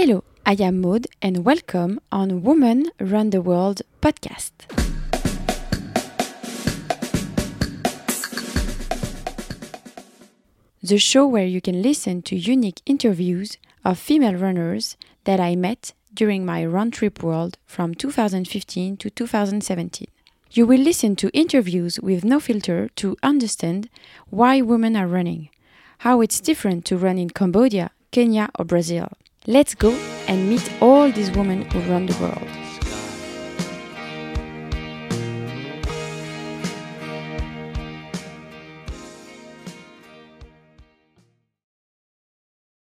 Hello, I am Maud and welcome on Women Run the World podcast. The show where you can listen to unique interviews of female runners that I met during my run trip world from 2015 to 2017. You will listen to interviews with no filter to understand why women are running, how it's different to run in Cambodia, Kenya, or Brazil. Let's go and meet all these women around the world.